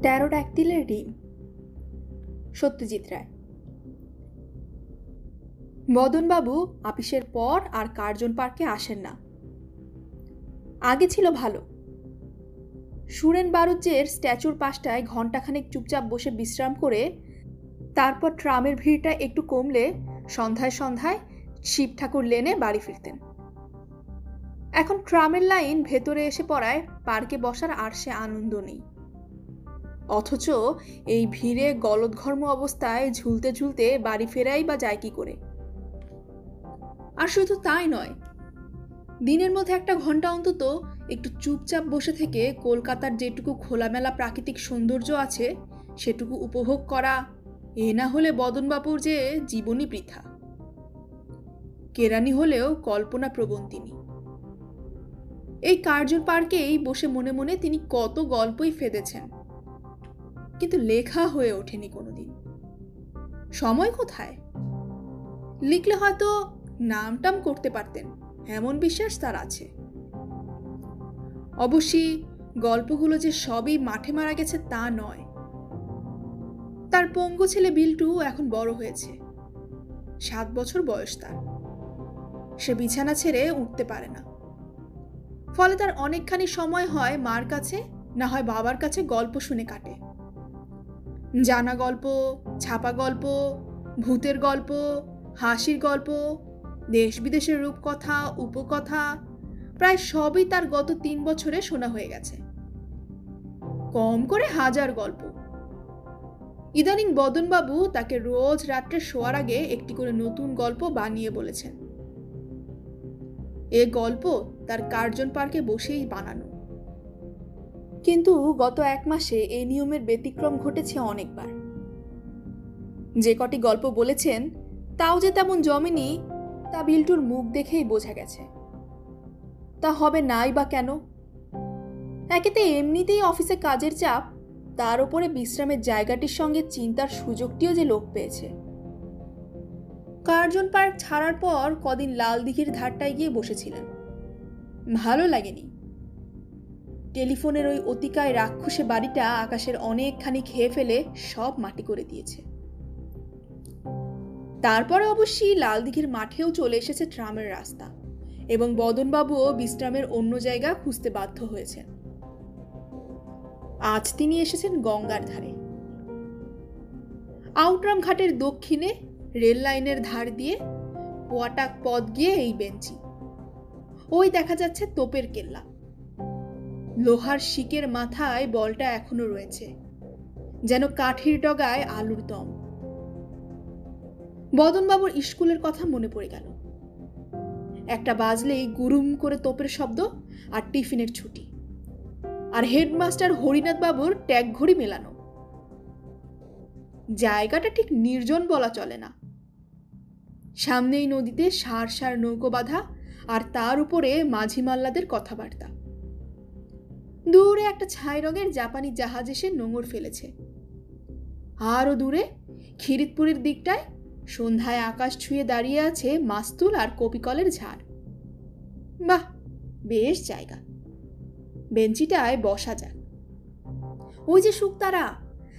ট্যারোড্যাকটিলের ডিম। সত্যজিৎ রায়। মদনবাবু আপিসের পর আর কার্জন পার্কে আসেন না। আগে ছিল ভালো। সুরেন বারুজ্যের স্ট্যাচুর পাশটায় ঘণ্টাখানেক চুপচাপ বসে বিশ্রাম করে তারপর ট্রামের ভিড়টা একটু কমলে সন্ধ্যায় সন্ধ্যায় শিব ঠাকুর লেনে বাড়ি ফিরতেন। এখন ট্রামের লাইন ভেতরে এসে পড়ায় পার্কে বসার আর সে আনন্দ নেই। অথচ এই ভিড়ে গলদঘর্ম অবস্থায় ঝুলতে ঝুলতে বাড়ি ফেরাই বা যায় কি করে? আর শুধু তাই নয়, দিনের মধ্যে একটা ঘণ্টা অন্তত একটু চুপচাপ বসে থেকে কলকাতার যেটুকু খোলামেলা প্রাকৃতিক সৌন্দর্য আছে, সেটুকু উপভোগ করা এ না হলে বদনবাবুর যে জীবনই বৃথা কেরানি হলেও কল্পনা প্রবণ তিনি এই কার্জন পার্কেই বসে মনে মনে তিনি কত গল্পই ফেদেছেন। কিন্তু লেখা হয়ে ওঠেনি কোনোদিন। সময় কোথায়? লিখলে হয়তো নামটাম করতে পারতেন, এমন বিশ্বাস তার আছে। অবশ্যই গল্পগুলো যে সবই মাঠে মারা গেছে তা নয়। তার পঙ্গু ছেলে বিল্টু এখন বড় হয়েছে। সাত বছর বয়স তার। সে বিছানা ছেড়ে উঠতে পারে না। ফলে তার অনেকখানি সময় হয় মার কাছে, না হয় বাবার কাছে গল্প শুনে কাটে। জানা গল্প, ছাপা গল্প, ভূতের গল্প, হাসির গল্প দেশ বিদেশের রূপকথা, উপকথা, প্রায় সবই তার গত তিন বছরে শোনা হয়ে গেছে। কম করে হাজার গল্প। ইদানিং বদনবাবু তাকে রোজ রাত্রে শোয়ার আগে একটি করে নতুন গল্প বানিয়ে বলেছেন। এ গল্প তার কার্জন পার্কে বসেই বানানো। কিন্তু গত এক মাসে এই নিয়মের ব্যতিক্রম ঘটেছে অনেকবার। যে কটি গল্প বলেছেন, তাও যে তেমন জমেনি, তা বিল্টুর মুখ দেখেই বোঝা গেছে। তা হবে নাই বা কেন? একেতে এমনিতেই অফিসে কাজের চাপ, তার উপরে বিশ্রামের জায়গাটির সঙ্গে চিন্তার সুযোগটিও যে লোক পেয়েছে। কার্জন পার্ক ছাড়ার পর কদিন লাল দিঘির ধারটায় গিয়ে বসেছিলেন। ভালো লাগেনি। টেলিফোনের ওই অতিকায় রাক্ষসে বাড়িটা আকাশের অনেকখানি খেয়ে ফেলে সব মাটি করে দিয়েছে। তারপরে অবশ্যই লালদিঘির মাঠেও চলে এসেছে ট্রামের রাস্তা এবং বদনবাবুও বিশ্রামের অন্য জায়গা খুঁজতে বাধ্য হয়েছেন। আজ তিনি এসেছেন গঙ্গার ধারে। আউটরাম ঘাটের দক্ষিণে রেল লাইনের ধার দিয়ে পোয়াটাক পথ গিয়ে এই বেঞ্চি। ওই দেখা যাচ্ছে তোপের কেল্লা। লোহার শিকের মাথায় বলটা এখনও রয়েছে, যেন কাঠির ডগায় আলুর দম। বদনবাবুর স্কুলের কথা মনে পড়ে গেল। একটা বাজলেই গুরুম করে তোপের শব্দ আর টিফিনের ছুটি। আর হেডমাস্টার হরিনাথ বাবুর ট্যাগ ঘড়ি মেলানো। জায়গাটা ঠিক নির্জন বলা চলে না। সামনেই নদীতে সার সার নৌকো বাঁধা আর তার উপরে মাঝি মাল্লাদের কথাবার্তা। দূরে একটা ছাই রঙের জাপানি জাহাজ এসে নোঙর ফেলেছে। আরও দূরে, খিরিতপুরের দিকটায় সন্ধ্যায় আকাশ ছুঁয়ে দাঁড়িয়ে আছে মাস্তুল আর কপিকলের ঝাড়। বাহ, বেশ জায়গা। বেঞ্চিটায় বসা যাক। ওই যে শুকতারা,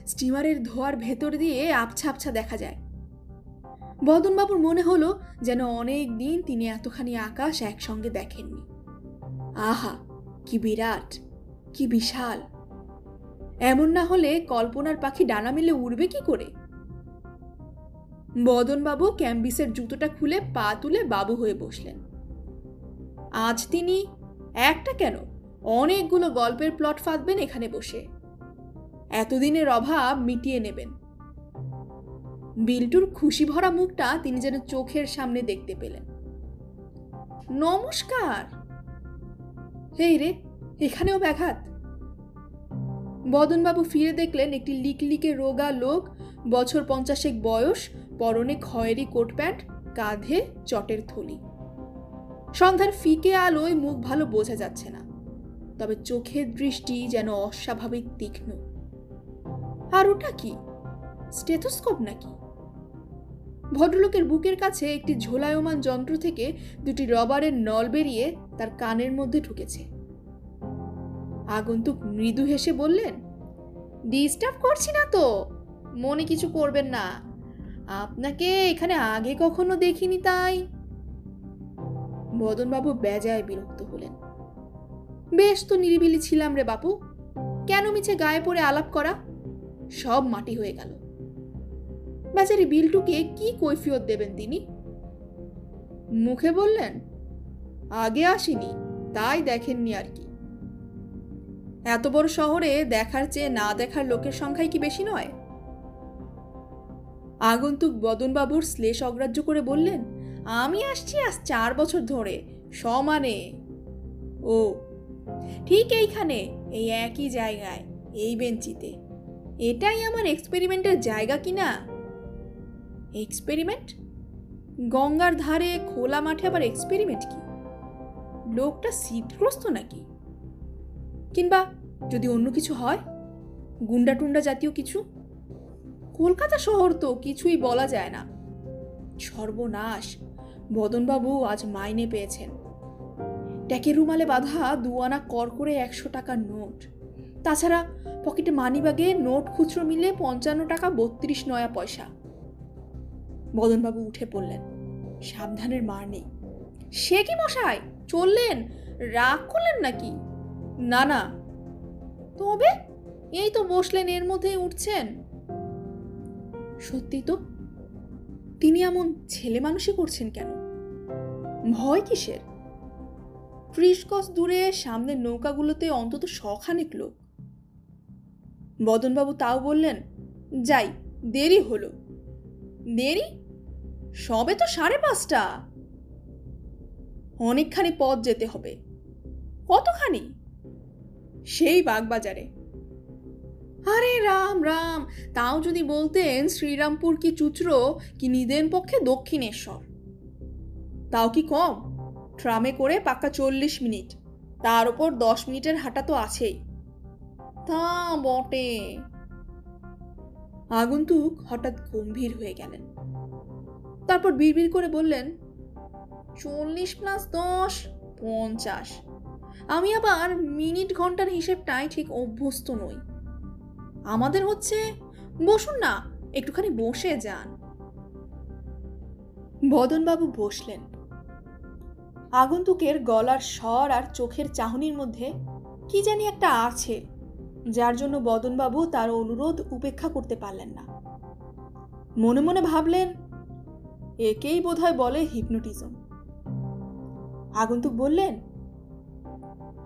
স্টিমারের ধোয়ার ভেতর দিয়ে আবছা আবছা দেখা যায়। বদনবাবুর মনে হলো যেন অনেক দিন তিনি এতখানি আকাশ একসঙ্গে দেখেননি। আহা, কি বিরাট! কি বিশাল? এমন না হলে কল্পনার পাখি ডানা মেলে উড়বে কি করে? বদনবাবু ক্যাম্বিসের জুতোটা খুলে পা তুলে বাবু হয়ে বসলেন। আজ তিনি একটা কেন? অনেকগুলো গল্পের প্লট ফাঁদবেন এখানে বসে। এতদিনের অভাব মিটিয়ে নেবেন। বিল্টুর খুশি ভরা মুখটা তিনি যেন চোখের সামনে দেখতে পেলেন। নমস্কার! হেই রে, এখানেও ব্যাঘাত? বদনবাবু ফিরে দেখলেন একটি লিকলিকে রোগা লোক, বছর পঞ্চাশেক বয়স, পরনে খয়েরি কোট প্যান্ট, কাঁধে চটের থলি। সন্ধ্যার ফিকে আলোয় মুখ ভালো বোঝা যাচ্ছে না, তবে চোখের দৃষ্টি যেন অস্বাভাবিক তীক্ষ্ণ। আর ওটা কি? স্টেথোস্কোপ নাকি? ভদ্রলোকের বুকের কাছে একটি ঝোলায়মান যন্ত্র থেকে দুটি রবারের নল বেরিয়ে তার কানের মধ্যে ঢুকেছে। আগন্তুক মৃদু হেসে বললেন ডিস্টার্ব করছি না তো, মনে কিছু করবেন না। আপনাকে এখানে আগে কখনো দেখিনি তাই? মদনবাবু বেজায় বিরক্ত হলেন। বেশ তো নিরিবিলি ছিলাম রে বাপু, কেন মিছে গায়ে পড়ে আলাপ করা? সব মাটি হয়ে গেল। বেচারি বিলটুকে কি কৈফিয়ত দেবেন তিনি? মুখে বললেন, আগে আসিনি, তাই দেখেননি আর কি। এত বড় শহরে দেখার চেয়ে না দেখার লোকের সংখ্যাই কি বেশি নয়? আগন্তুক বদনবাবুর শ্লেষ অগ্রাহ্য করে বললেন, আমি আসছি আজ চার বছর ধরে, সমানে। ও, ঠিক এইখানে, এই একই জায়গায়, এই বেঞ্চিতে। এটাই আমার এক্সপেরিমেন্টের জায়গা কি না এক্সপেরিমেন্ট? গঙ্গার ধারে, খোলা মাঠে আবার এক্সপেরিমেন্ট কি? লোকটা শীতগ্রস্ত নাকি? কিংবা যদি অন্য কিছু হয়? গুন্ডা টুন্ডা জাতীয় কিছু? কলকাতা শহর তো কিছুই বলা যায় না। সর্বনাশ। বদনবাবু আজ মাইনে পেয়েছেন। ট্যাকের রুমালে বাঁধা দুয়ানা কর করে একশো টাকার নোট। তাছাড়া পকেটে মানিব্যাগে নোট খুচরো মিলে পঞ্চান্ন টাকা বত্রিশ নয়া পয়সা। বদনবাবু উঠে পড়লেন। সাবধানের মার নেই। সে কি মশাই? চললেন? রাগ করলেন নাকি? না না। তবে এই তো বসলেন এর মধ্যে উঠছেন। সত্যি তো? তিনি এমন ছেলে মানুষই করছেন কেন? ভয় কিসের? ত্রিশ দূরে সামনের নৌকাগুলোতে অন্তত শখানেক লোক। বদনবাবু তাও বললেন, যাই, দেরি হলো। দেরি? সবে তো সাড়ে পাঁচটা। অনেকখানি পথ যেতে হবে। কতখানি? সেই বাগবাজারে। আরে রাম রাম, তাও যদি বলতেন শ্রীরামপুর কি চুচরো, কি নিদেন পক্ষে দক্ষিণেশ্বর। তাও কি কম? ট্রামে করে পাক্কা চল্লিশ মিনিট। তার ওপর দশ মিনিটের হাঁটা তো আছেই। তা বটে। আগন্তুক হঠাৎ গম্ভীর হয়ে গেলেন। তারপর বিড়বিড় করে বললেন, চল্লিশ প্লাস দশ, পঞ্চাশ। আমি আবার মিনিট ঘণ্টার হিসেবটাই ঠিক অভ্যস্ত নই। আমাদের হচ্ছে, বসুন না, একটুখানি বসে যান। বদনবাবু বসলেন। আগন্তুকের গলার স্বর আর চোখের চাহনির মধ্যে কি জানি একটা আছে, যার জন্য বদনবাবু তার অনুরোধ উপেক্ষা করতে পারলেন না। মনে মনে ভাবলেন, একেই বোধহয় বলে হিপনোটিজম। আগন্তুক বললেন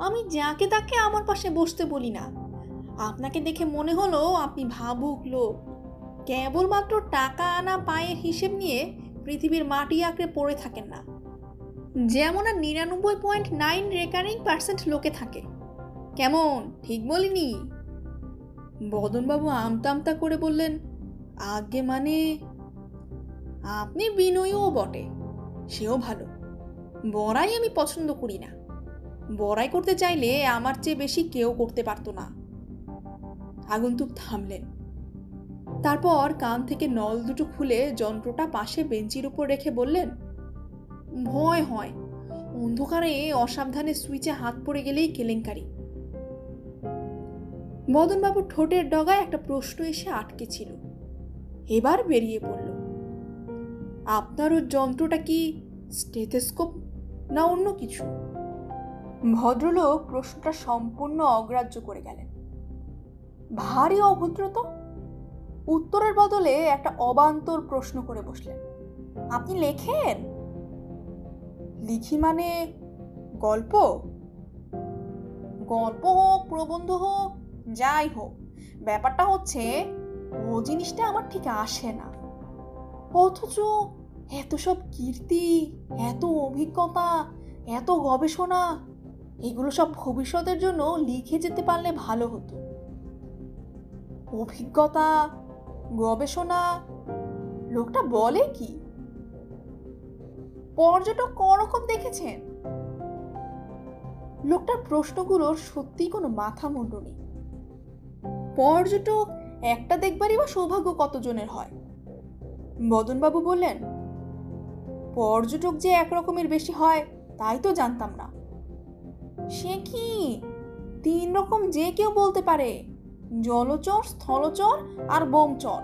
আমি যাকে তাকে আমার পাশে বসতে বলি না। আপনাকে দেখে মনে হলো আপনি ভাবুক লোক। কেবলমাত্র টাকা আনা পায়ের হিসেব নিয়ে পৃথিবীর মাটি আঁকড়ে পড়ে থাকেন না। যেমন আর নিরানব্বই পয়েন্ট নাইন রেকারিং পার্সেন্ট লোকে থাকে। কেমন? ঠিক বলিনি। বদনবাবু আমতা আমতা করে বললেন, আগে মানে? আপনি বিনয়ও বটে, সেও ভালো। বড়াই আমি পছন্দ করি না। বড়াই করতে চাইলে আমার চেয়ে বেশি কেউ করতে পারতো না। আগন্তুক থামলেন। তারপর কান থেকে নল দুটো খুলে যন্ত্রটা পাশে বেঞ্চির উপর রেখে বললেন, ভয় হয়। অন্ধকারে অসাবধানে সুইচে হাত পড়ে গেলেই কেলেঙ্কারি। মদনবাবুর ঠোঁটের ডগায় একটা প্রশ্ন এসে আটকে ছিল। এবার বেরিয়ে পড়ল। আপনার ওই যন্ত্রটা কি স্টেথেস্কোপ না অন্য কিছু? ভদ্রলোক প্রশ্নটা সম্পূর্ণ অগ্রাহ্য করে গেলেন। ভারী অভদ্র তো? উত্তরের বদলে একটা অবান্তর প্রশ্ন করে বসলেন। আপনি লেখেন? লিখি মানে গল্প? গল্প হোক, প্রবন্ধ হোক, যাই হোক, ব্যাপারটা হচ্ছে ও জিনিসটা আমার ঠিক আসে না। অথচ এত সব কীর্তি, এত অভিজ্ঞতা, এত গবেষণা এগুলো সব ভবিষ্যতের জন্য লিখে যেতে পারলে ভালো হতো। অভিজ্ঞতা, গবেষণা, লোকটা বলে কি? পর্যটক করকম দেখেছেন? লোকটার প্রশ্নগুলোর সত্যিই কোনো মাথা মুন্ড নেই। পর্যটক একটা দেখবারই বা সৌভাগ্য কতজনের হয়? বদনবাবু বললেন, পর্যটক যে একরকমের বেশি হয়, তাই তো জানতাম না। সে কি? তিন রকম যে কেউ বলতে পারে। জলচর, স্থলচর আর বোমচর।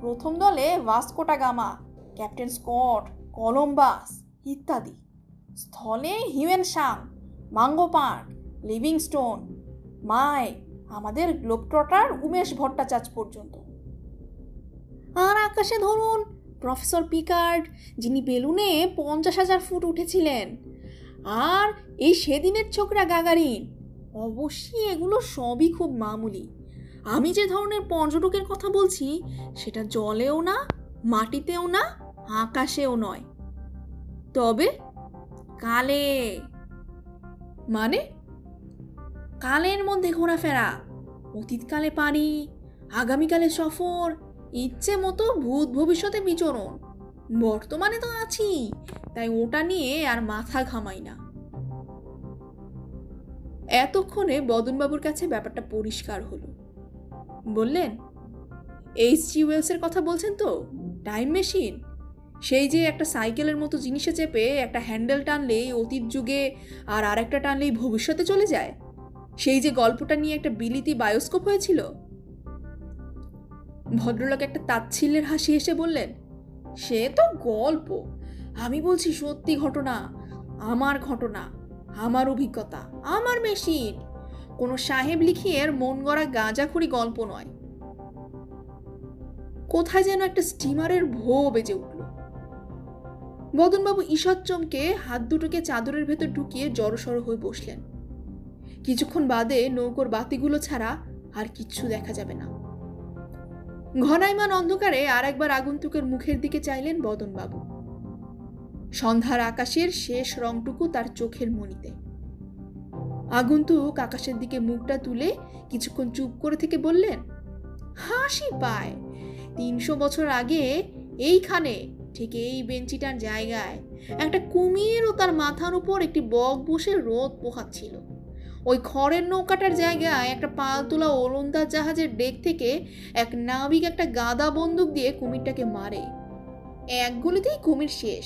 প্রথম দলে Vasco da Gama, captain Scott, Columbus ইত্যাদি। স্থলে Hiuen Tsang Mungo Park, Livingstone মায় আমাদের গ্লোবট্রটার উমেশ ভট্টাচার্য পর্যন্ত। আর আকাশে ধরুন, প্রফেসর পিকার্ড, যিনি বেলুনে পঞ্চাশ হাজার ফুট উঠেছিলেন আর এই সেদিনের ছোকরা গাগারিন অবশ্যই এগুলো সবই খুব মামুলি। আমি যে ধরনের পর্যটকের কথা বলছি, সেটা জলেও না, মাটিতেও না, আকাশেও নয়। তবে কালে মানে কালের মধ্যে ঘোরাফেরা, অতীতকালে পারি আগামীকালে সফর, ইচ্ছে মতো ভূত ভবিষ্যতে বিচরণ। বর্তমানে তো আছি, তাই ওটা নিয়ে আর মাথা ঘামাই না। এতক্ষণে বদনবাবুর কাছে ব্যাপারটা পরিষ্কার হলো। বললেন এইচ জি ওয়েলসের কথা বলছেন তো টাইম মেশিন সেই যে একটা সাইকেলের মতো জিনিসে চেপে একটা হ্যান্ডেল টানলেই অতীত যুগে আর আরেকটা টানলেই ভবিষ্যতে চলে যায়? সেই যে গল্পটা নিয়ে একটা বিলিতি বায়োস্কোপ হয়েছিল? ভদ্রলোক একটা তাচ্ছিল্যের হাসি এসে বললেন সে তো গল্প। আমি বলছি সত্যি ঘটনা, আমার ঘটনা, আমার অভিজ্ঞতা, আমার মেশিন। কোনো সাহেব লিখিয়ের মন গড়া গাঁজাখুরি গল্প নয়। কোথায় যেন একটা স্টিমারের ভো বেজে উঠল। বদনবাবু ঈষৎ চমকে হাত দুটোকে চাদরের ভেতর ঢুকিয়ে জড়সড় হয়ে বসলেন। কিছুক্ষণ বাদে নৌকোর বাতিগুলো ছাড়া আর কিচ্ছু দেখা যাবে না। ঘনাইমান অন্ধকারে আর একবার আগন্তুকের মুখের দিকে চাইলেন বদনবাবু। সন্ধ্যার আকাশের শেষ রংটুকু তার চোখের মনিতে আগন্তুক আকাশের দিকে মুখটা তুলে কিছুক্ষণ চুপ করে থেকে বললেন, হাসি পায়। তিনশো বছর আগে এইখানে, ঠিক এই বেঞ্চিটার জায়গায়, একটা কুমির ও তার মাথার উপর একটি বক বসে রোদ পোহাচ্ছিল। ওই খড়ের নৌকাটার জায়গায় একটা পাল তোলা ওলন্দাজ জাহাজের ডেক থেকে এক নাবিক একটা গাদা বন্দুক দিয়ে কুমিরটাকে মারে। এক গুলিতেই কুমির শেষ।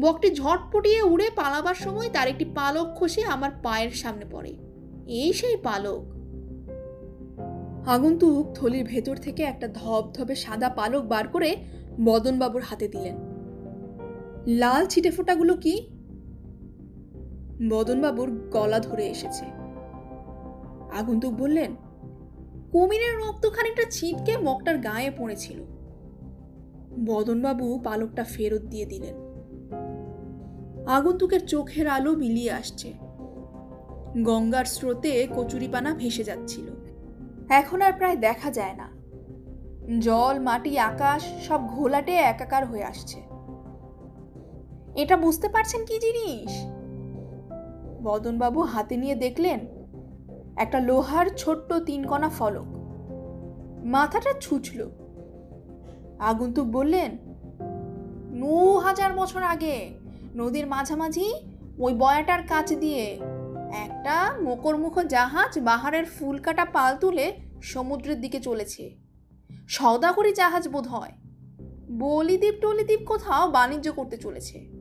বকটি ঝটপটিয়ে উড়ে পালাবার সময় তার একটি পালক খসে আমার পায়ের সামনে পড়ে। এই সেই পালক। আগন্তুক থলির ভেতর থেকে একটা ধবধবে সাদা পালক বার করে বদনবাবুর হাতে দিলেন। লাল ছিটে ফোটাগুলো কি? বদনবাবুর গলা ধরে এসেছে। আগন্তুক বললেন, কুমিরের রক্ত খানিকটা ছিটকে মগটার গায়ে পড়েছিল। বদনবাবু পালকটা ফেরত দিয়ে দিলেন। আগন্তুকের চোখের আলো মিলিয়ে আসছে। গঙ্গার স্রোতে কচুরিপানা ভেসে যাচ্ছিল। এখন আর প্রায় দেখা যায় না। জল, মাটি, আকাশ সব ঘোলাটে একাকার হয়ে আসছে। এটা বুঝতে পারছেন কি জিনিস? বদনবাবু হাতে নিয়ে দেখলেন একটা লোহার ছোট্ট তিনকণা ফলক। মাথাটা ছুঁচল। আগন্তুক বললেন, নু হাজার বছর আগে নদীর মাঝামাঝি ওই বয়াটার কাছ দিয়ে একটা মকরমুখ জাহাজ বাহারের ফুল কাটা পাল তুলে সমুদ্রের দিকে চলেছে। সৌদাগরি জাহাজ বোধ হয় বলিদ্বীপ টলিদ্বীপ কোথাও বাণিজ্য করতে চলেছে।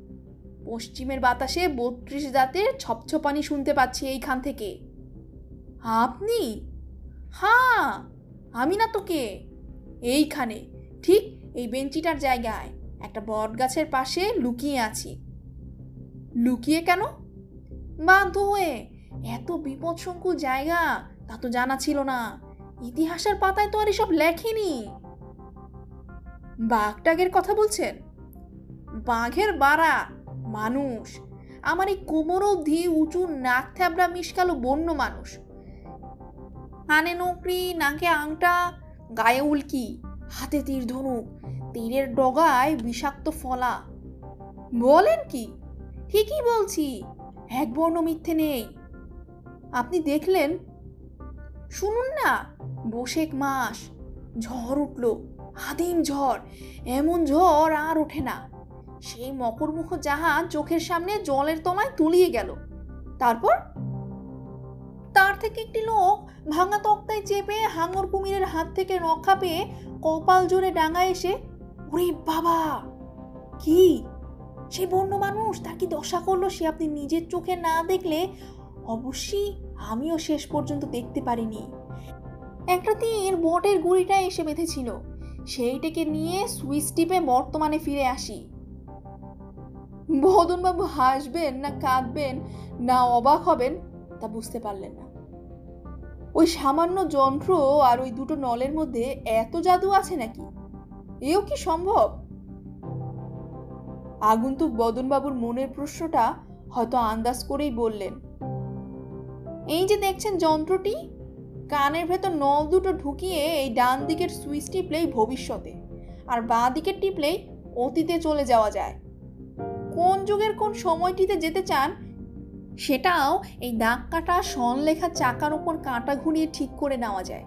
পশ্চিমের বাতাসে বত্রিশ জাতের ছপছপানি শুনতে পাচ্ছি এইখান থেকে। আপনি? হ্যাঁ আমি না তোকে। এইখানে, ঠিক এই বেঞ্চিটার জায়গায়, একটা বট গাছের পাশে লুকিয়ে আছি। লুকিয়ে কেন? বাধ্য হয়ে, এত বিপদসংকুল জায়গা, তা তো জানা ছিল না। ইতিহাসের পাতায় তো আর এসব লেখেনি। বাঘটাগের কথা বলছেন? বাঘের বাড়া মানুষ। আমার এই কোমর অবধি উঁচু নাক থ্যাবড়া মিশকালো বন্য মানুষ। কানে নকরি নাকে আংটা, গায়ে উল্কি, হাতে তীর ধনুক, তীরের ডগায় বিষাক্ত ফলা। বলেন কি? ঠিকই বলছি, এক বর্ণ মিথ্যে নেই। আপনি দেখলেন? শুনুন না, বসেক মাস, ঝড় উঠল, আদিম ঝড়, এমন ঝড় আর ওঠে না। সেই মকরমুখ জাহাজ চোখের সামনে জলের তলায় তুলিয়ে গেল। তারপর? তার থেকে একটি লোক ভাঙা তক্তায় চেপে হাঙর কুমিরের হাত থেকে রক্ষা পেয়ে কপাল জোরে ডাঙায় এসে, ওরে বাবা! কি? সে বন্য মানুষ তার কি দশা করল সে আপনি নিজের চোখে না দেখলে? অবশ্যই আমিও শেষ পর্যন্ত দেখতে পারিনি। একটা তীর বটের গুড়িটা এসে বেঁধেছিল। সেইটাকে নিয়ে সুইচ টিপে বর্তমানে ফিরে আসি। বদনবাবু হাসবেন না কাঁদবেন, না অবাক হবেন, তা বুঝতে পারলেন না। ওই সামান্য যন্ত্র আর ওই দুটো নলের মধ্যে এত জাদু আছে নাকি? এও কি সম্ভব? আগন্তুক বদনবাবুর মনের প্রশ্নটা হয়তো আন্দাজ করেই বললেন। এই যে দেখছেন যন্ত্রটি, কানের ভেতর নল দুটো ঢুকিয়ে এই ডান দিকের সুইচ টিপলেই ভবিষ্যতে, আর বাঁ দিকের টিপলেই অতীতে চলে যাওয়া যায়। কোন যুগের কোন সময়টিতে যেতে চান, সেটাও এই দাগ কাটা সনলেখা চাকার ওপর কাঁটা ঘুরিয়ে ঠিক করে নেওয়া যায়।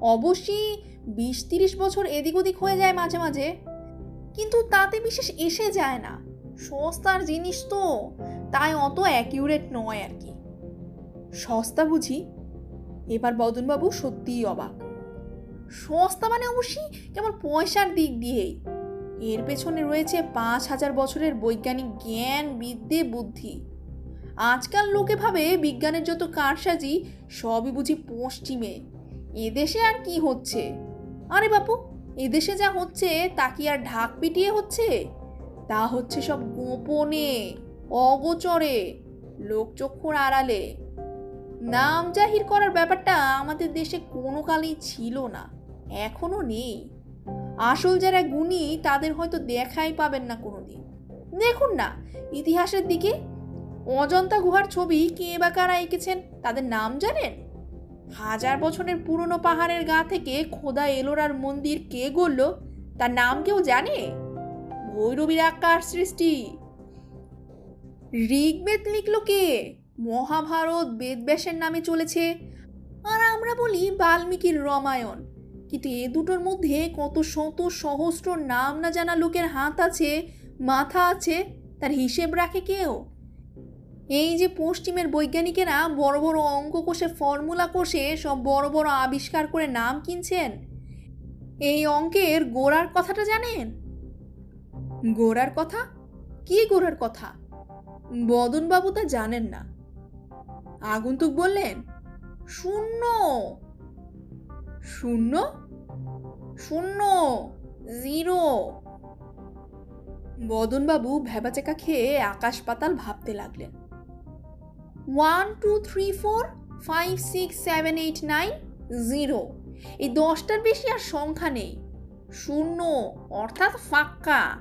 অবশ্যই বিশ তিরিশ বছর এদিক ওদিক হয়ে যায় মাঝে মাঝে, কিন্তু তাতে বিশেষ এসে যায় না। সস্তার জিনিস তো, তাই অত অ্যাকিউরেট নয় আর কি। সস্তা বুঝি? এবার বদনবাবু সত্যিই অবাক। সস্তা মানে অবশ্যই কেবল পয়সার দিক দিয়েই। এর পেছনে রয়েছে পাঁচ হাজার বছরের বৈজ্ঞানিক জ্ঞান, বিদ্যে, বুদ্ধি। আজকাল লোকে ভাবে বিজ্ঞানের যত কারসাজি, সবই বুঝি পশ্চিমে। এদেশে আর কি হচ্ছে? আরে বাপু, এদেশে যা হচ্ছে, তা কি আর ঢাক পিটিয়ে হচ্ছে? তা হচ্ছে সব গোপনে, অগোচরে, লোকচক্ষুর আড়ালে। নাম জাহির করার ব্যাপারটা আমাদের দেশে কোনো কালেই ছিল না, এখনও নেই। আসল যারা গুণী, তাদের হয়তো দেখাই পাবেন না কোনোদিন। দেখুন না, ইতিহাসের দিকে অজন্তা গুহার ছবি কে বা কারা এঁকেছেন, তাদের নাম জানেন? হাজার বছরের পুরনো পাহাড়ের গা থেকে খোদা এলোরার মন্দির কে গড়ল, তার নাম কেউ জানে? ভৈরবীর আকার সৃষ্টি। ঋগ্বেদ লিখলো কে? মহাভারত বেদব্যাসের নামে চলেছে। আর আমরা বলি বাল্মীকির রামায়ণ। কিন্তু এ দুটোর মধ্যে কত শত সহস্র নাম না জানা লোকের হাত আছে, মাথা আছে, তার হিসেব রাখে কেউ? এই যে পশ্চিমের বৈজ্ঞানিকেরা বড় বড় অঙ্ক কোষে ফর্মুলা কোষে সব বড় বড় আবিষ্কার করে নাম কিনছেন। এই অঙ্কের গোড়ার কথাটা জানেন? গোড়ার কথা? কি গোড়ার কথা? বদনবাবু তা জানেন না। আগন্তুক বললেন, শূন্য। শূন্য? শূন্য, জিরো। বদনবাবু ভেবাচেকা খেয়ে আকাশ পাতাল ভাবতে লাগলেন। One, two, three, four, five, six, seven, eight, nine, zero. এই দশটার বেশি আর সংখ্যা নেই। শূন্য, অর্থাৎ ফাক্কা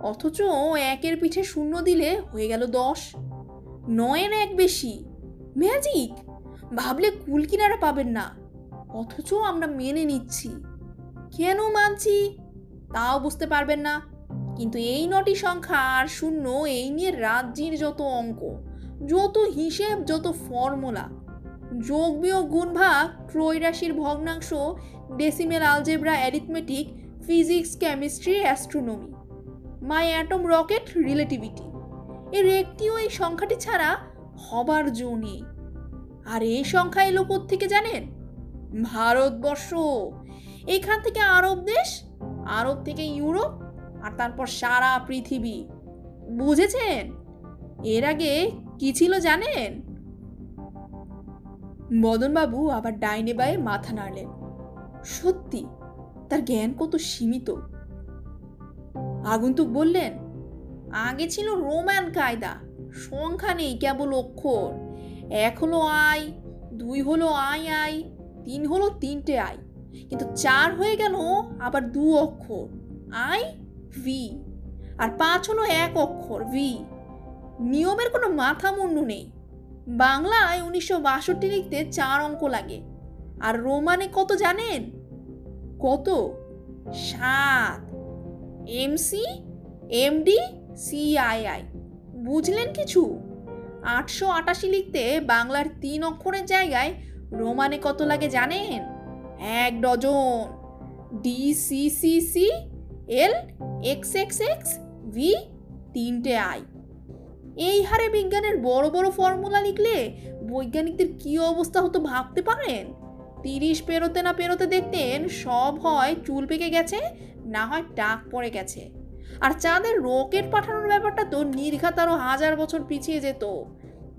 অথচ একের পিঠে শূন্য দিলে হয়ে গেল দশ। নয়ের এক বেশি। ম্যাজিক! ভাবলে কুল কিনারা পাবেন না। অথচ আমরা মেনে নিচ্ছি। কেন মানছি? তাও বুঝতে পারবেন না। কিন্তু এই নটি সংখ্যা আর শূন্য এই নিয়ে রাজ্যের যত অঙ্ক, যত হিসেব, যত ফর্মুলা, যোগ বিয়োগ গুণ ভাগ ত্রৈরাশির ভগ্নাংশ decimal algebra arithmetic physics chemistry astronomy my atom rocket relativity এর একটিও এই সংখ্যাটি ছাড়া হবার জো নেই। আর এই সংখ্যা এলো থেকে জানেন? ভারতবর্ষ। এখান থেকে আরব দেশ, আরব থেকে ইউরোপ, আর তারপর সারা পৃথিবী। বুঝেছেন? এর আগে কি ছিল জানেন? মদনবাবু আবার ডাইনে বায়ে মাথা নাড়লেন। সত্যি, তার জ্ঞান কত সীমিত। আগন্তুক বললেন, আগে ছিল রোমান কায়দা, সংখ্যা নেই কেবল অক্ষর। এক হলো আই, দুই হলো আই আই, তিন হলো তিনটে আই। কিন্তু চার হয়ে গেল আবার দু অক্ষর। I, V. আর পাঁচ হলো এক অক্ষর, ভি। নিয়মের কোনো মাথা মুন্ডু নেই। বাংলায় উনিশশো বাষট্টি লিখতে চার অঙ্ক লাগে। আর রোমানে কত জানেন? কত? সাত। এমসি এমডি সিআইআই বুঝলেন কিছু? আটশো আটাশি লিখতে বাংলার তিন অক্ষরের জায়গায় রোমানে কত লাগে জানেন? এক dozen. D C C C L X X X V তিনটে আই এই হারে বিজ্ঞানের বড় বড় ফর্মুলা লিখলে বৈজ্ঞানিকদের কি অবস্থা হতো ভাবতে পারেন? তিরিশ পেরোতে না পেরোতে দেখতেন সব হয় চুল পেকে গেছে, না হয় টাক পড়ে গেছে। আর চাঁদের রকেট পাঠানোর ব্যাপারটা তো নির্ঘাত আরও হাজার বছর পিছিয়ে যেত।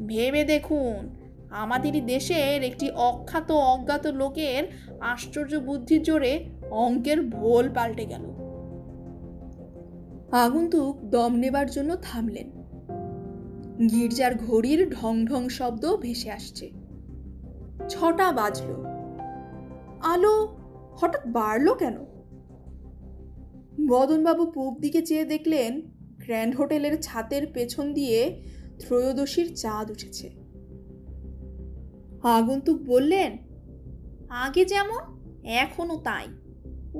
ভেবে দেখুন আমাদেরই দেশের একটি অখ্যাত, অজ্ঞাত লোকের আশ্চর্য বুদ্ধির জোরে অঙ্কের ভোল পাল্টে গেল। আগন্তুক দম নেবার জন্য থামলেন। গির্জার ঘড়ির ঢং ঢং শব্দ ভেসে আসছে। ছটা বাজল। আলো হঠাৎ বাড়লো কেন? বদনবাবু পূব দিকে চেয়ে দেখলেন, গ্র্যান্ড হোটেলের ছাতের পেছন দিয়ে ত্রয়োদশীর চাঁদ উঠেছে। আগন্তুক বললেন, আগে যেমন এখনও তাই।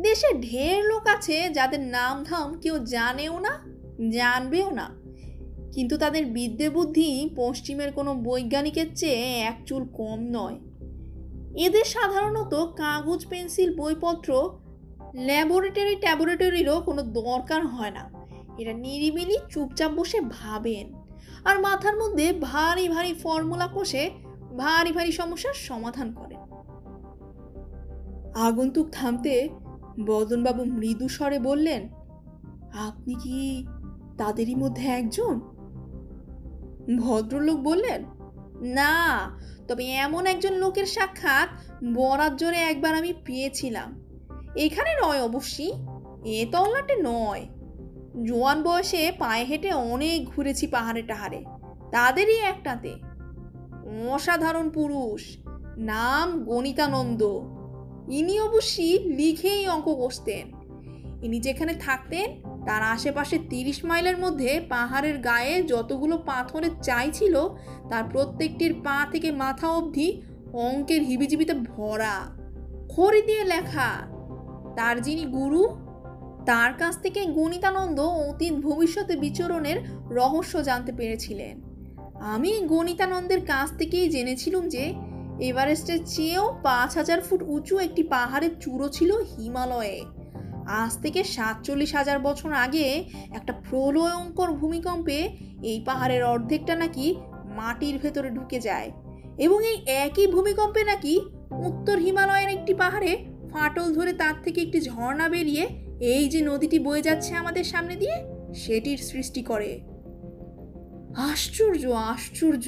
দেশে ঢের লোক আছে যাদের নাম ধাম কেউ জানেও না, জানবেও না। কিন্তু তাদের বিদ্যে বুদ্ধি পশ্চিমের কোনো বৈজ্ঞানিকের চেয়ে এক চুল কম নয়। এদের সাধারণত কাগজ, পেন্সিল, বইপত্র, ল্যাবরেটরি ট্যাবরেটরিরও কোনো দরকার হয় না। এরা নিরিবিলি চুপচাপ বসে ভাবেন। আর মাথার মধ্যে ভারী ভারী ফর্মুলা কষে ভারী ভারী সমস্যার সমাধান করেন আগন্তুক থামতে বদনবাবু মৃদু স্বরে বললেন, আপনি কি তাদেরই মধ্যে একজন? ভদ্রলোক বললেন, না, তবে এমন একজন লোকের সাক্ষাৎ বরাত জোরে একবার আমি পেয়েছিলাম। এখানে নয় অবশ্যই এ তল্লাটে নয়। জোয়ান বয়সে পায়ে হেঁটে অনেক ঘুরেছি পাহাড়ে টাহারে তাদেরই একটাতে। অসাধারণ পুরুষ। নাম গণিতানন্দ। ইনি অবশ্যই লিখেই অঙ্ক কষতেন ইনি যেখানে থাকতেন, তার আশেপাশে তিরিশ মাইলের মধ্যে পাহাড়ের গায়ে যতগুলো পাথরের চাই ছিল, তার প্রত্যেকটির পা থেকে মাথা অবধি অঙ্কের হিবিজিবিতে ভরা। খড়ি দিয়ে লেখা, তার যিনি গুরু, তার কাছ থেকে গণিতানন্দ অতীত ভবিষ্যতে বিচরণের রহস্য জানতে পেরেছিলেন। আমি গণিতানন্দের কাছ থেকেই জেনেছিলাম যে এভারেস্টের চেয়েও পাঁচ হাজার ফুট উঁচু একটি পাহাড়ের চূড়ো ছিল হিমালয়ে। আজ থেকে সাতচল্লিশ হাজার বছর আগে একটা প্রলয়ঙ্কর ভূমিকম্পে এই পাহাড়ের অর্ধেকটা নাকি মাটির ভেতরে ঢুকে যায় এবং এই একই ভূমিকম্পে নাকি উত্তর হিমালয়ের একটি পাহাড়ে ফাটল ধরে তার থেকে একটি ঝর্ণা বেরিয়ে এই যে নদীটি বয়ে যাচ্ছে আমাদের সামনে দিয়ে, সেটির সৃষ্টি করে। আশ্চর্য আশ্চর্য।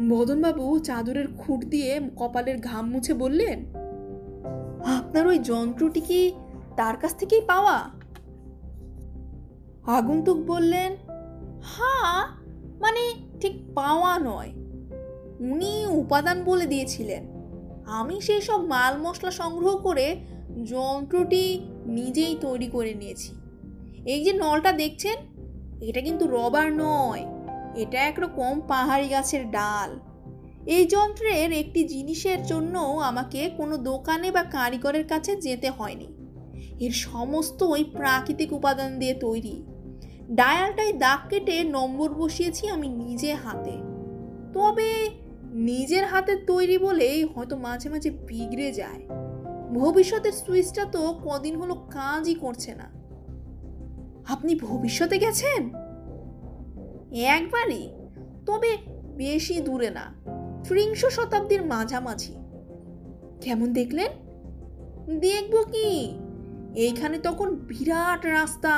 মদনবাবু চাদরের খুঁট দিয়ে কপালের ঘাম মুছে বললেন, আপনার ওই যন্ত্রটি কি তার কাছ থেকেই পাওয়া? আগন্তুক বললেন হ্যাঁ মানে ঠিক পাওয়া নয়। উনি উপাদান বলে দিয়েছিলেন। আমি সেই সব মাল মশলা সংগ্রহ করে যন্ত্রটি নিজেই তৈরি করে নিয়েছি। এই যে নলটা দেখছেন এটা কিন্তু রবার নয়। এটা একরকম পাহাড়ি গাছের ডাল। এই যন্ত্রের একটি জিনিসের জন্য আমাকে কোনো দোকানে বা কারিগরের কাছে যেতে হয়নি। এর সমস্তই প্রাকৃতিক উপাদান দিয়ে তৈরি। ডায়ালটায় দাগ কেটে নম্বর বসিয়েছি আমি নিজে হাতে। তবে নিজের হাতের তৈরি বলেই হয়তো মাঝে মাঝে বিগড়ে যায়। ভবিষ্যতের সুইচটা তো কদিন হলো কাজই করছে না। আপনি ভবিষ্যতে গেছেন? একবারই। তবে বেশি দূরে না, ত্রিংশ শতাব্দীর মাঝামাঝি। কেমন দেখলেন? দেখব কি? এইখানে তখন বিরাট রাস্তা,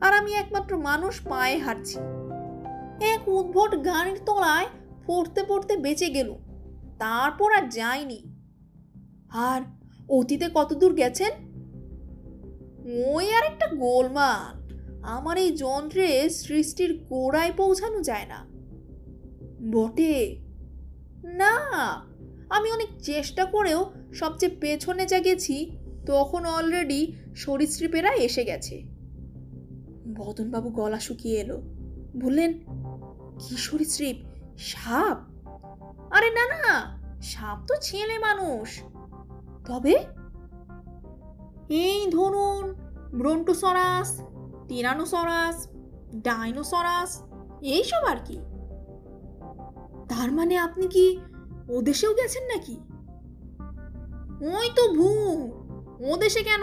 আর আমি একমাত্র মানুষ পায়ে হাঁটছি। এক উদ্ভট গাড়ির তলায় পড়তে পড়তে বেঁচে গেল তারপর আর যাইনি। আর অতীতে কত দূর গেছেন? ওই আর একটা গোলমাল। আমার এই যন্ত্রে সৃষ্টির গোড়ায় পৌঁছানো যায় না। বটে। না, আমি অনেক চেষ্টা করেও সবচেয়ে পেছনে যা গেছি, তখন অলরেডি সরীসৃপেরা এসে গেছে। বদনবাবু গলা শুকিয়ে এলো। বললেন, কি সরীসৃপ? সাপ? আরে না না, সাপ তো ছেলে মানুষ। তবে? এই ধরুন, ব্রন্টোসরাস টিরানোসরাস, ডাইনোসরাস, এইসব আর কি? তার মানে আপনি কি ও দেশেও গেছেন নাকি? ওই তো ভূ ও দেশে কেন?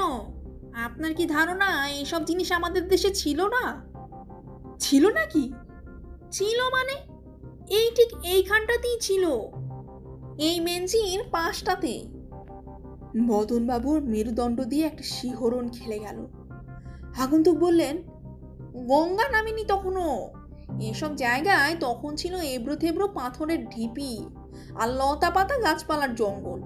আপনার কি ধারণা এইসব জিনিস আমাদের দেশে ছিল না? ছিল নাকি? ছিল মানে? এই ঠিক এইখানটাতেই ছিল। এই মেঞ্জির পাঁচটাতে মদনবাবুর মেরুদণ্ড দিয়ে একটা শিহরণ খেলে গেল। আগন্তুক বললেন, গঙ্গা নামেনি তখনও এসব জায়গায় তখন ছিল এবড়ো থেবড়ো পাথরের ঢিপি আর লতা পাতা গাছপালার জঙ্গল।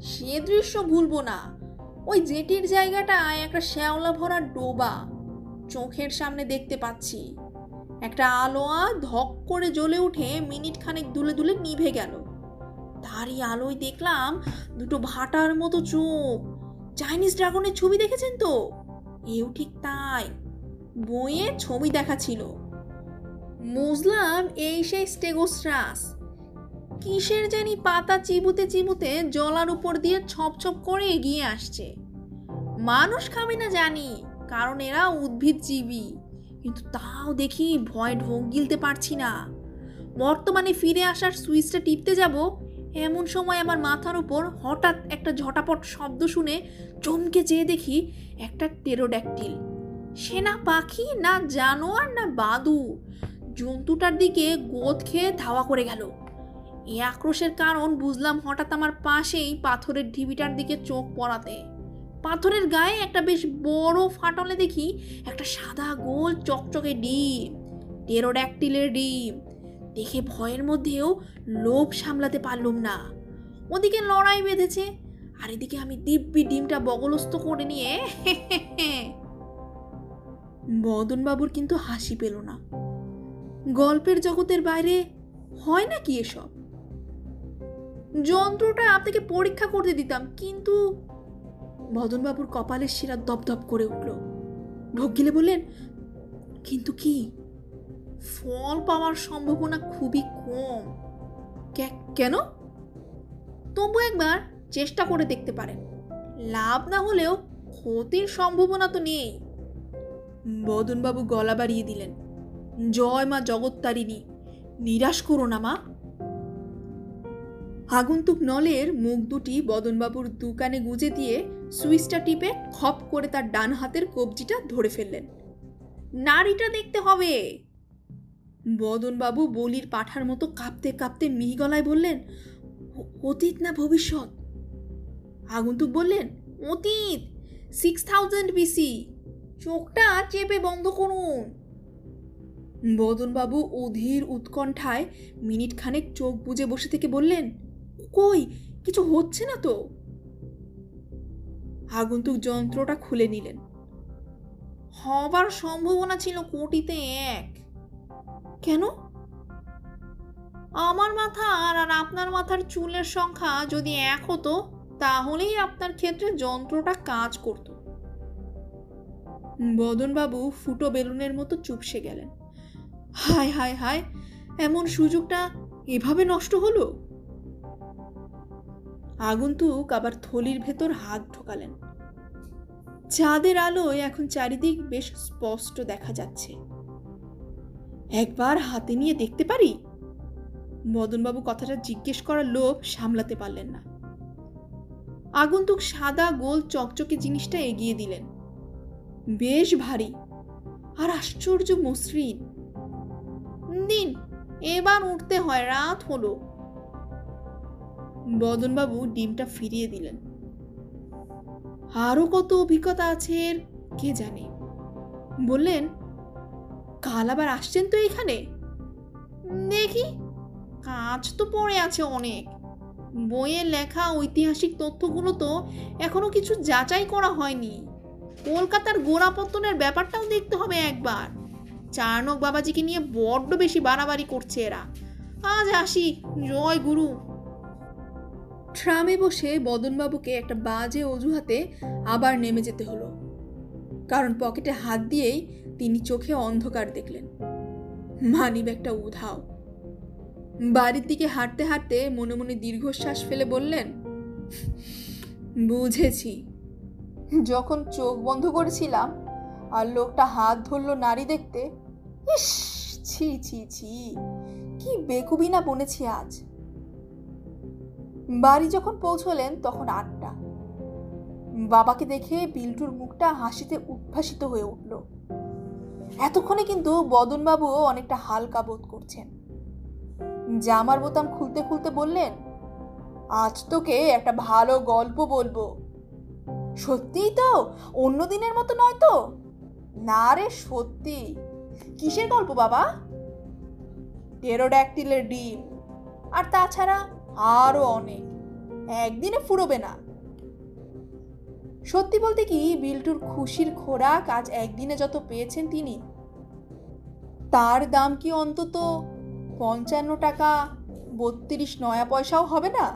সে দৃশ্য ভুলবো না। ওই জেটির জায়গাটায় একটা শ্যাওলা ভরা ডোবা চোখের সামনে দেখতে পাচ্ছি। একটা আলোয়া ধক করে জ্বলে উঠে মিনিট খানেক দুলে দুলে নিভে গেল। তারই আলোয় দেখলাম দুটো ভাটার মতো চোখ। চাইনিজ ড্রাগনের ছবি দেখেছেন তো? এও ঠিক তাই। বইয়ে ছবি দেখা ছিল। বুঝলাম এই সেই স্টেগোস্ট্রাস। কিসের জানি পাতা চিবুতে চিবুতে জলার উপর দিয়ে ছপ ছপ করে এগিয়ে আসছে। মানুষ খাবে না জানি, কারণ এরা উদ্ভিদ জীবী। কিন্তু তাও দেখি ভয় ঢোক গিলতে পারছি না। বর্তমানে ফিরে আসার সুইচটা টিপতে যাব এমন সময় আমার মাথার উপর হঠাৎ একটা ঝটাপট শব্দ শুনে চমকে চেয়ে দেখি একটা টেরোড্যাকটিল সে না পাখি, না জানোয়ার, না বাদু। জন্তুটার দিকে গোদ খেয়ে ধাওয়া করে গেল। এই আক্রোশের কারণ বুঝলাম হঠাৎ আমার পাশেই পাথরের ঢিবিটার দিকে চোখ পড়াতে। পাথরের গায়ে একটা বেশ বড় ফাটলে দেখি একটা সাদা গোল চকচকে ডিম টেরোড্যাকটিলের ডিম। দেখে ভয়ের মধ্যেও লোভ সামলাতে পারলুম না। ওদিকে লড়াই বেঁধেছে, আর এদিকে আমি দিব্যি ডিমটা বগলস্থ করে নিয়ে বদনবাবুর কিন্তু হাসি পেল না। গল্পের জগতের বাইরে হয় না কি এসব? যন্ত্রটা আপনাকে পরীক্ষা করতে দিতাম, কিন্তু বদনবাবুর কপালের শিরা দপদপ করে উঠল। ঢোক গিলে বললেন, কিন্তু কি ফল পাওয়ার সম্ভাবনা খুবই কম। কেন? তবু একবার চেষ্টা করে দেখতে পারেন। লাভ না হলেও ক্ষতির সম্ভাবনা তো নেই। বদনবাবু গলা বাড়িয়ে দিলেন। জয় মা জগত্তারিণী, নিরাশ করো না মা। আগন্তুক নলের মুখ দুটি বদনবাবুর দুকানে গুজে দিয়ে সুইচটা টিপে খপ করে তার ডান হাতের কবজিটা ধরে ফেললেন। নারীটা দেখতে হবে। বদনবাবু বলির পাঠার মতো কাঁপতে কাঁপতে মিহি গলায় বললেন অতীত না ভবিষ্যৎ? আগন্তুক বললেন, অতীত সিক্স থাউজেন্ড বিসি চোখটা চেপে বন্ধ করুন। বদনবাবু অধীর উৎকণ্ঠায় মিনিট খানেক চোখ বুজে বসে থেকে বললেন, কই, কিছু হচ্ছে না তো? আগন্তুক যন্ত্রটা খুলে নিলেন। হবার সম্ভাবনা ছিল কোটিতে এক। কেন? আমার মাথা আর আর আপনার মাথার চুলের সংখ্যা যদি এক হতো, তাহলেই আপনার ক্ষেত্রে যন্ত্রটা কাজ করত। বদনবাবু ফুটো বেলুনের মতো চুপসে গেলেন। হায় হায় হায়, এমন সুযোগটা এভাবে নষ্ট হলো? আগন্তুক আবার থলির ভেতর হাত ঢোকালেন। চাঁদের আলোয় এখন চারিদিক বেশ স্পষ্ট দেখা যাচ্ছে। একবার হাতে নিয়ে দেখতে পারি? মদনবাবু কথাটা জিজ্ঞেস করার লোভ সামলাতে পারলেন না। আগন্তুক সাদা, গোল, চকচকে জিনিসটা এগিয়ে দিলেন। বেশ ভারী আর আশ্চর্য মসৃণ। দিন এবার উঠতে হয়, রাত হলো। বদনবাবু ডিমটা ফিরিয়ে দিলেন। আরও কত অভিজ্ঞতা আছে কে জানে? বললেন কাল আবার আসছেন তো এখানে? দেখি। কাজ তো পড়ে আছে অনেক। বইয়ে লেখা, ঐতিহাসিক তথ্যগুলো তো এখনও কিছু যাচাই করা হয়নি। কলকাতার গোড়াপত্তনের ব্যাপারটাও দেখতে হবে একবার। চার্নক বাবাজিকে নিয়ে বড্ড বেশি বাড়াবাড়ি করছে এরা। আজ আসি। জয় গুরু। ট্রামে বসে বদনবাবুকে একটা বাজে অজুহাতে আবার নেমে যেতে হলো। কারণ পকেটে হাত দিয়েই তিনি চোখে অন্ধকার দেখলেন। মানিব একটা উধাও। বাড়ির দিকে হাঁটতে হাঁটতে মনে মনে দীর্ঘশ্বাস ফেলে বললেন, বুঝেছি। যখন চোখ বন্ধ করেছিলাম আর লোকটা হাত ধরলো নারী দেখতে, ইস, ছি ছি ছি, কি বেকুবি না বনেছি আজ। বাড়ি যখন পৌঁছলেন তখন আটটা। বাবাকে দেখে বিল্টুর মুখটা হাসিতে উদ্ভাসিত হয়ে উঠল। এতক্ষণে কিন্তু বদনবাবুও অনেকটা হালকা বোধ করছেন। জামার বোতাম খুলতে খুলতে বললেন, আজ তোকে একটা ভালো গল্প বলব। সত্যিই তো? অন্য দিনের মতো নয় তো? না রে, সত্যি। কিসের গল্প বাবা? টেরোড্যাকটিলের ডিম। আর তাছাড়া আরও অনেক। একদিনে ফুরোবে না। সত্যি বলতে কি, বিল্টুর খুশির খোরাক আজ একদিনে যত পেয়েছেন তিনি তার দাম কি অন্তত পঞ্চান্ন টাকা বত্রিশ নয়া পয়সাও হবে না?